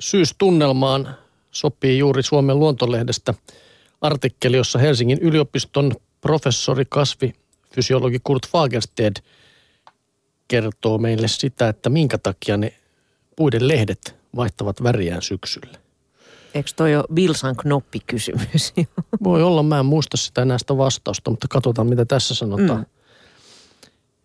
Syystunnelmaan sopii juuri Suomen luontolehdestä artikkeli, jossa Helsingin yliopiston professori kasvifysiologi Kurt Fagersted kertoo meille sitä, että minkä takia ne puiden lehdet vaihtavat väriään syksyllä. Eikö toi ole Bilsan knoppikysymys? Voi olla, mä en muista sitä näistä vastausta, mutta katsotaan mitä tässä sanotaan. Mm.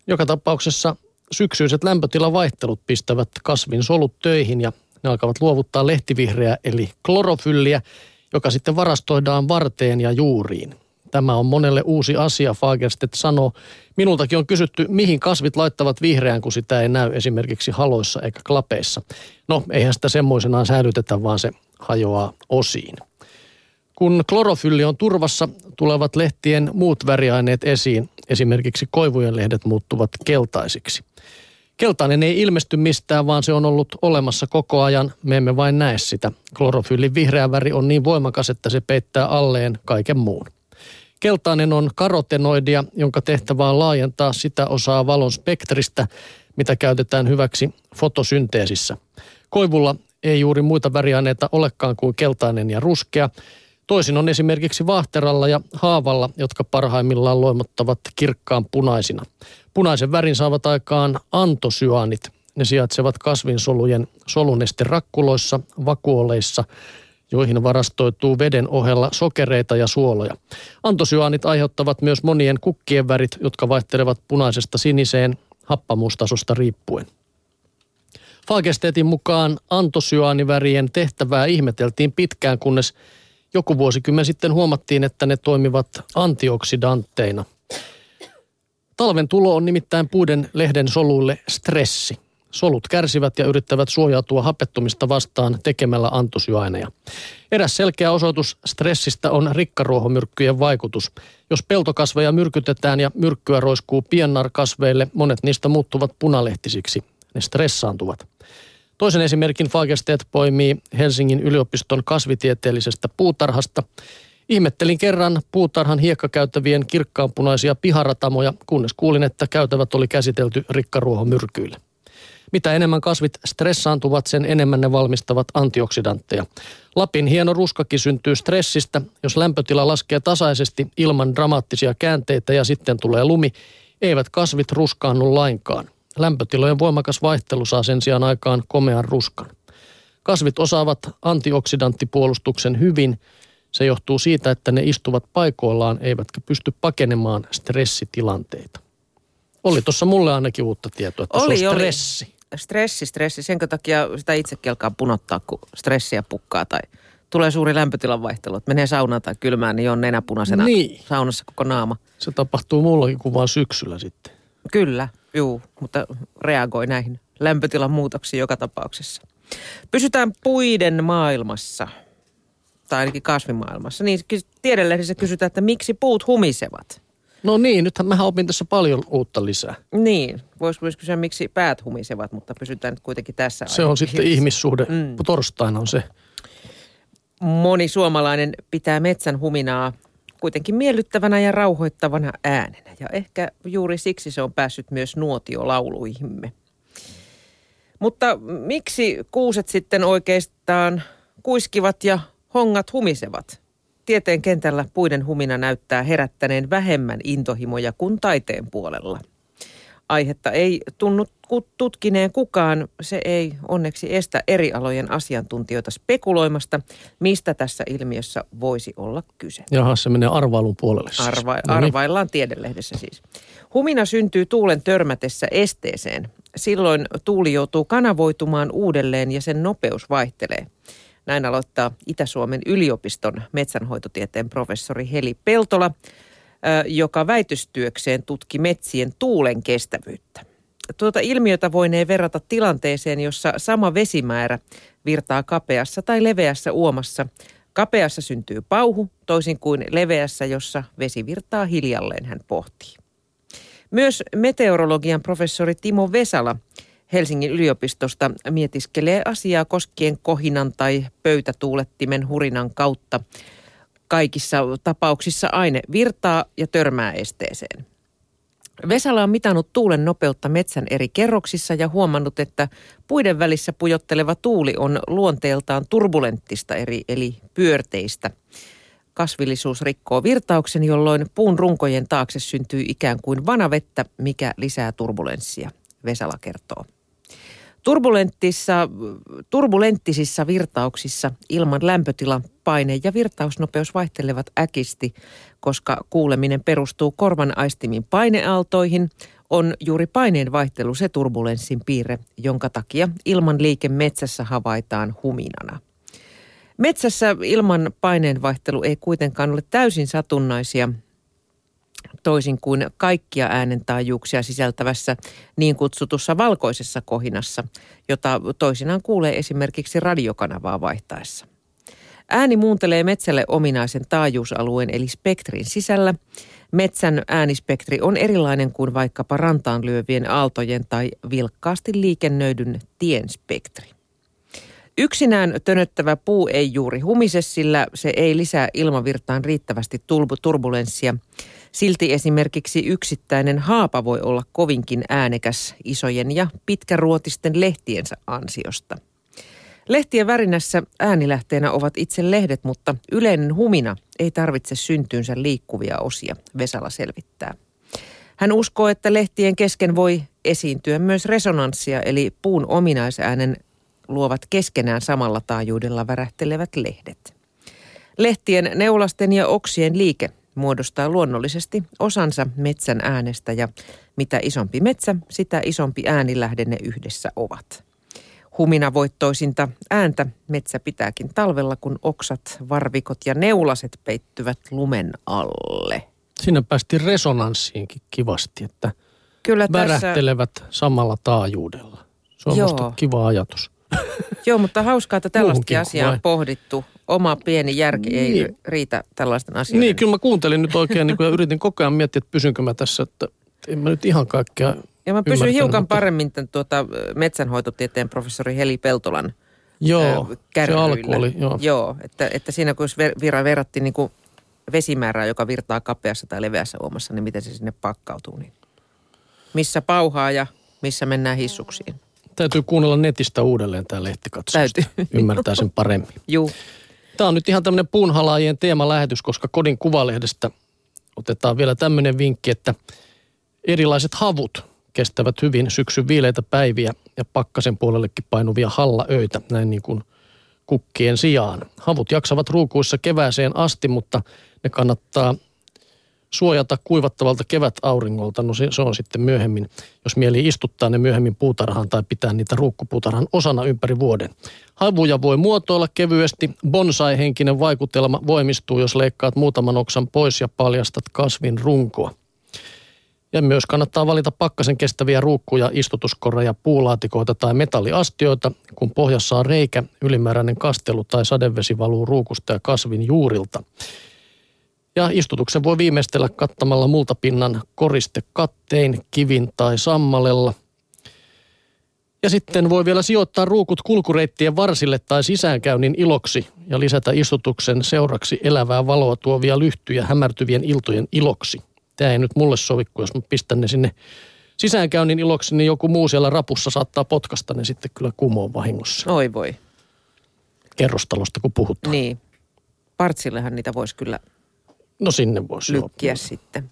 Joka tapauksessa syksyiset lämpötilavaihtelut pistävät kasvin solut töihin ja ne alkavat luovuttaa lehtivihreää eli klorofylliä, joka sitten varastoidaan varteen ja juuriin. Tämä on monelle uusi asia, Fagerstedt sanoo. Minultakin on kysytty, mihin kasvit laittavat vihreän, kun sitä ei näy esimerkiksi haloissa eikä klapeissa. No, eihän sitä semmoisenaan säilytetä, vaan se hajoaa osiin. Kun klorofylli on turvassa, tulevat lehtien muut väriaineet esiin. Esimerkiksi koivujen lehdet muuttuvat keltaisiksi. Keltainen ei ilmesty mistään, vaan se on ollut olemassa koko ajan. Me emme vain näe sitä. Klorofyllin vihreä väri on niin voimakas, että se peittää alleen kaiken muun. Keltainen on karotenoidia, jonka tehtävä on laajentaa sitä osaa valon spektristä, mitä käytetään hyväksi fotosynteesissä. Koivulla ei juuri muita väriaineita olekaan kuin keltainen ja ruskea. Toisin on esimerkiksi vaahteralla ja haavalla, jotka parhaimmillaan loimottavat kirkkaan punaisina. Punaisen värin saavat aikaan antosyaanit. Ne sijaitsevat kasvinsolujen solunesterakkuloissa, vakuoleissa, joihin varastoituu veden ohella sokereita ja suoloja. Antosyaanit aiheuttavat myös monien kukkien värit, jotka vaihtelevat punaisesta siniseen happamuustasosta riippuen. Faagesteetin mukaan antosyaanivärien tehtävää ihmeteltiin pitkään, kunnes joku vuosikymmen sitten huomattiin, että ne toimivat antioksidantteina. Talven tulo on nimittäin puiden lehden soluille stressi. Solut kärsivät ja yrittävät suojautua hapettumista vastaan tekemällä antosyaneja. Eräs selkeä osoitus stressistä on rikkaruohomyrkkyjen vaikutus. Jos peltokasveja myrkytetään ja myrkkyä roiskuu piennarkasveille, monet niistä muuttuvat punalehtisiksi. Ne stressaantuvat. Toisen esimerkin Fagerstedt poimii Helsingin yliopiston kasvitieteellisestä puutarhasta. Ihmettelin kerran puutarhan hiekkakäyttävien kirkkaanpunaisia piharatamoja, kunnes kuulin, että käytävät oli käsitelty rikkaruohomyrkyille. Mitä enemmän kasvit stressaantuvat, sen enemmän ne valmistavat antioksidantteja. Lapin hieno ruskakin syntyy stressistä. Jos lämpötila laskee tasaisesti ilman dramaattisia käänteitä ja sitten tulee lumi, eivät kasvit ruskaannu lainkaan. Lämpötilojen voimakas vaihtelu saa sen sijaan aikaan komean ruskan. Kasvit osaavat antioksidanttipuolustuksen hyvin. Se johtuu siitä, että ne istuvat paikoillaan eivätkä pysty pakenemaan stressitilanteita. Oli tuossa mulle ainakin uutta tietoa, että oli, se on stressi. Oli. Stressi, stressi. Sen takia sitä itsekin alkaa punottaa, kun stressiä pukkaa tai tulee suuri lämpötilan vaihtelu. Että menee saunaan tai kylmään, niin on nenäpunaisena niin. saunassa koko naama. Se tapahtuu mullakin kuin vaan syksyllä sitten. Kyllä, juu, mutta reagoi näihin lämpötilan muutoksiin joka tapauksessa. Pysytään puiden maailmassa, tai ainakin kasvimaailmassa. Niin tiedelehdessä kysytään, että miksi puut humisevat? No niin, nythän mä opin tässä paljon uutta lisää. Niin, voisi myös kysyä, miksi päät humisevat, mutta pysytään nyt kuitenkin tässä. Se on sitten ihmissuhde. Mm. Torstaina on se. Moni suomalainen pitää metsän huminaa kuitenkin miellyttävänä ja rauhoittavana äänenä. Ja ehkä juuri siksi se on päässyt myös nuotiolauluihimme. Mutta miksi kuuset sitten oikeastaan kuiskivat ja hongat humisevat? Tieteen kentällä puiden humina näyttää herättäneen vähemmän intohimoja kuin taiteen puolella. Aihetta ei tunnu tutkineen kukaan. Se ei onneksi estä eri alojen asiantuntijoita spekuloimasta, mistä tässä ilmiössä voisi olla kyse. Jaha, se menee arvailun puolelle siis. Arva, no niin. arvaillaan tiedelehdessä siis. Humina syntyy tuulen törmätessä esteeseen. Silloin tuuli joutuu kanavoitumaan uudelleen ja sen nopeus vaihtelee. Näin aloittaa Itä-Suomen yliopiston metsänhoitotieteen professori Heli Peltola, joka väitöstyökseen tutki metsien tuulen kestävyyttä. Tuota ilmiötä voinee verrata tilanteeseen, jossa sama vesimäärä virtaa kapeassa tai leveässä uomassa. Kapeassa syntyy pauhu, toisin kuin leveässä, jossa vesi virtaa hiljalleen, hän pohtii. Myös meteorologian professori Timo Vesala Helsingin yliopistosta mietiskelee asiaa koskien kohinan tai pöytätuulettimen hurinan kautta. Kaikissa tapauksissa aine virtaa ja törmää esteeseen. Vesala on mitannut tuulen nopeutta metsän eri kerroksissa ja huomannut, että puiden välissä pujotteleva tuuli on luonteeltaan turbulenttista eri, eli pyörteistä. Kasvillisuus rikkoo virtauksen, jolloin puun runkojen taakse syntyy ikään kuin vanavettä, mikä lisää turbulenssia, Vesala kertoo. Turbulenttisissa, virtauksissa ilman lämpötilan paine ja virtausnopeus vaihtelevat äkisti, koska kuuleminen perustuu korvan aistimin paineaaltoihin, on juuri paineen vaihtelu se turbulenssin piirre, jonka takia ilman liike metsässä havaitaan huminana. Metsässä ilman paineenvaihtelu ei kuitenkaan ole täysin satunnaisia, toisin kuin kaikkia äänentaajuuksia sisältävässä niin kutsutussa valkoisessa kohinassa, jota toisinaan kuulee esimerkiksi radiokanavaa vaihtaessa. Ääni muuntelee metsälle ominaisen taajuusalueen eli spektrin sisällä. Metsän äänispektri on erilainen kuin vaikkapa rantaan lyövien aaltojen tai vilkkaasti liikennöidyn tien spektri. Yksinään tönöttävä puu ei juuri humise, sillä se ei lisää ilmavirtaan riittävästi turbulenssia. Silti esimerkiksi yksittäinen haapa voi olla kovinkin äänekäs isojen ja pitkäruotisten lehtiensä ansiosta. Lehtien värinässä äänilähteenä ovat itse lehdet, mutta yleinen humina ei tarvitse syntyynsä liikkuvia osia, Vesala selvittää. Hän uskoo, että lehtien kesken voi esiintyä myös resonanssia, eli puun ominaisäänen luovat keskenään samalla taajuudella värähtelevät lehdet. Lehtien, neulasten ja oksien liike muodostaa luonnollisesti osansa metsän äänestä ja mitä isompi metsä, sitä isompi äänilähde ne yhdessä ovat. Huminavoittoisinta ääntä metsä pitääkin talvella, kun oksat, varvikot ja neulaset peittyvät lumen alle. Siinä päästiin resonanssiinkin kivasti, että Kyllä värähtelevät tässä... samalla taajuudella. Se on Joo. kiva ajatus. Joo, mutta hauskaa, että tällaista asiaa on pohdittu. Oma pieni järki niin. ei riitä tällaisten asioiden. Niin, kyllä mä kuuntelin nyt oikein niin kuin, ja yritin koko ajan miettiä, että pysynkö mä tässä, että en mä nyt ihan kaikkea Ja mä pysyn hiukan mutta... paremmin tämän tuota, metsänhoitotieteen professori Heli Peltolan Joo, se alku oli, joo. Joo, että, että siinä kun ver, verrattiin niin kuin vesimäärää, joka virtaa kapeassa tai leveässä uomassa, niin miten se sinne pakkautuu. Niin missä pauhaa ja missä mennään hissuksiin. Täytyy kuunnella netistä uudelleen tämä lehtikatsaus. Täytyy. Ymmärtää sen paremmin. Juu. Tämä on nyt ihan tämmöinen puunhalaajien teemalähetys, koska kodin kuvalehdestä otetaan vielä tämmöinen vinkki, että erilaiset havut kestävät hyvin syksyn viileitä päiviä ja pakkasen puolellekin painuvia hallaöitä, näin niin kuin kukkien sijaan. Havut jaksavat ruukuissa kevääseen asti, mutta ne kannattaa suojata kuivattavalta kevätauringolta, no se, on sitten myöhemmin, jos mieli istuttaa ne myöhemmin puutarhaan tai pitää niitä ruukkupuutarhan osana ympäri vuoden. Havuja voi muotoilla kevyesti, bonsai-henkinen vaikutelma voimistuu, jos leikkaat muutaman oksan pois ja paljastat kasvin runkoa. Ja myös kannattaa valita pakkasen kestäviä ruukkuja, istutuskorreja, puulaatikoita tai metalliastioita, kun pohjassa on reikä, ylimääräinen kastelu tai sadevesi valuu ruukusta ja kasvin juurilta. Ja istutuksen voi viimeistellä kattamalla multapinnan koriste kattein, kivin tai sammalella. Ja sitten voi vielä sijoittaa ruukut kulkureittien varsille tai sisäänkäynnin iloksi ja lisätä istutuksen seuraksi elävää valoa tuovia lyhtyjä hämärtyvien iltojen iloksi. Tämä ei nyt mulle sovi, kun jos mä pistän ne sinne sisäänkäynnin iloksi, niin joku muu siellä rapussa saattaa potkasta ne sitten kyllä kumoon vahingossa. Oi voi. Kerrostalosta kun puhutaan. Niin. Partsillehan niitä voisi kyllä No sinne voisi lykkiä joo. sitten.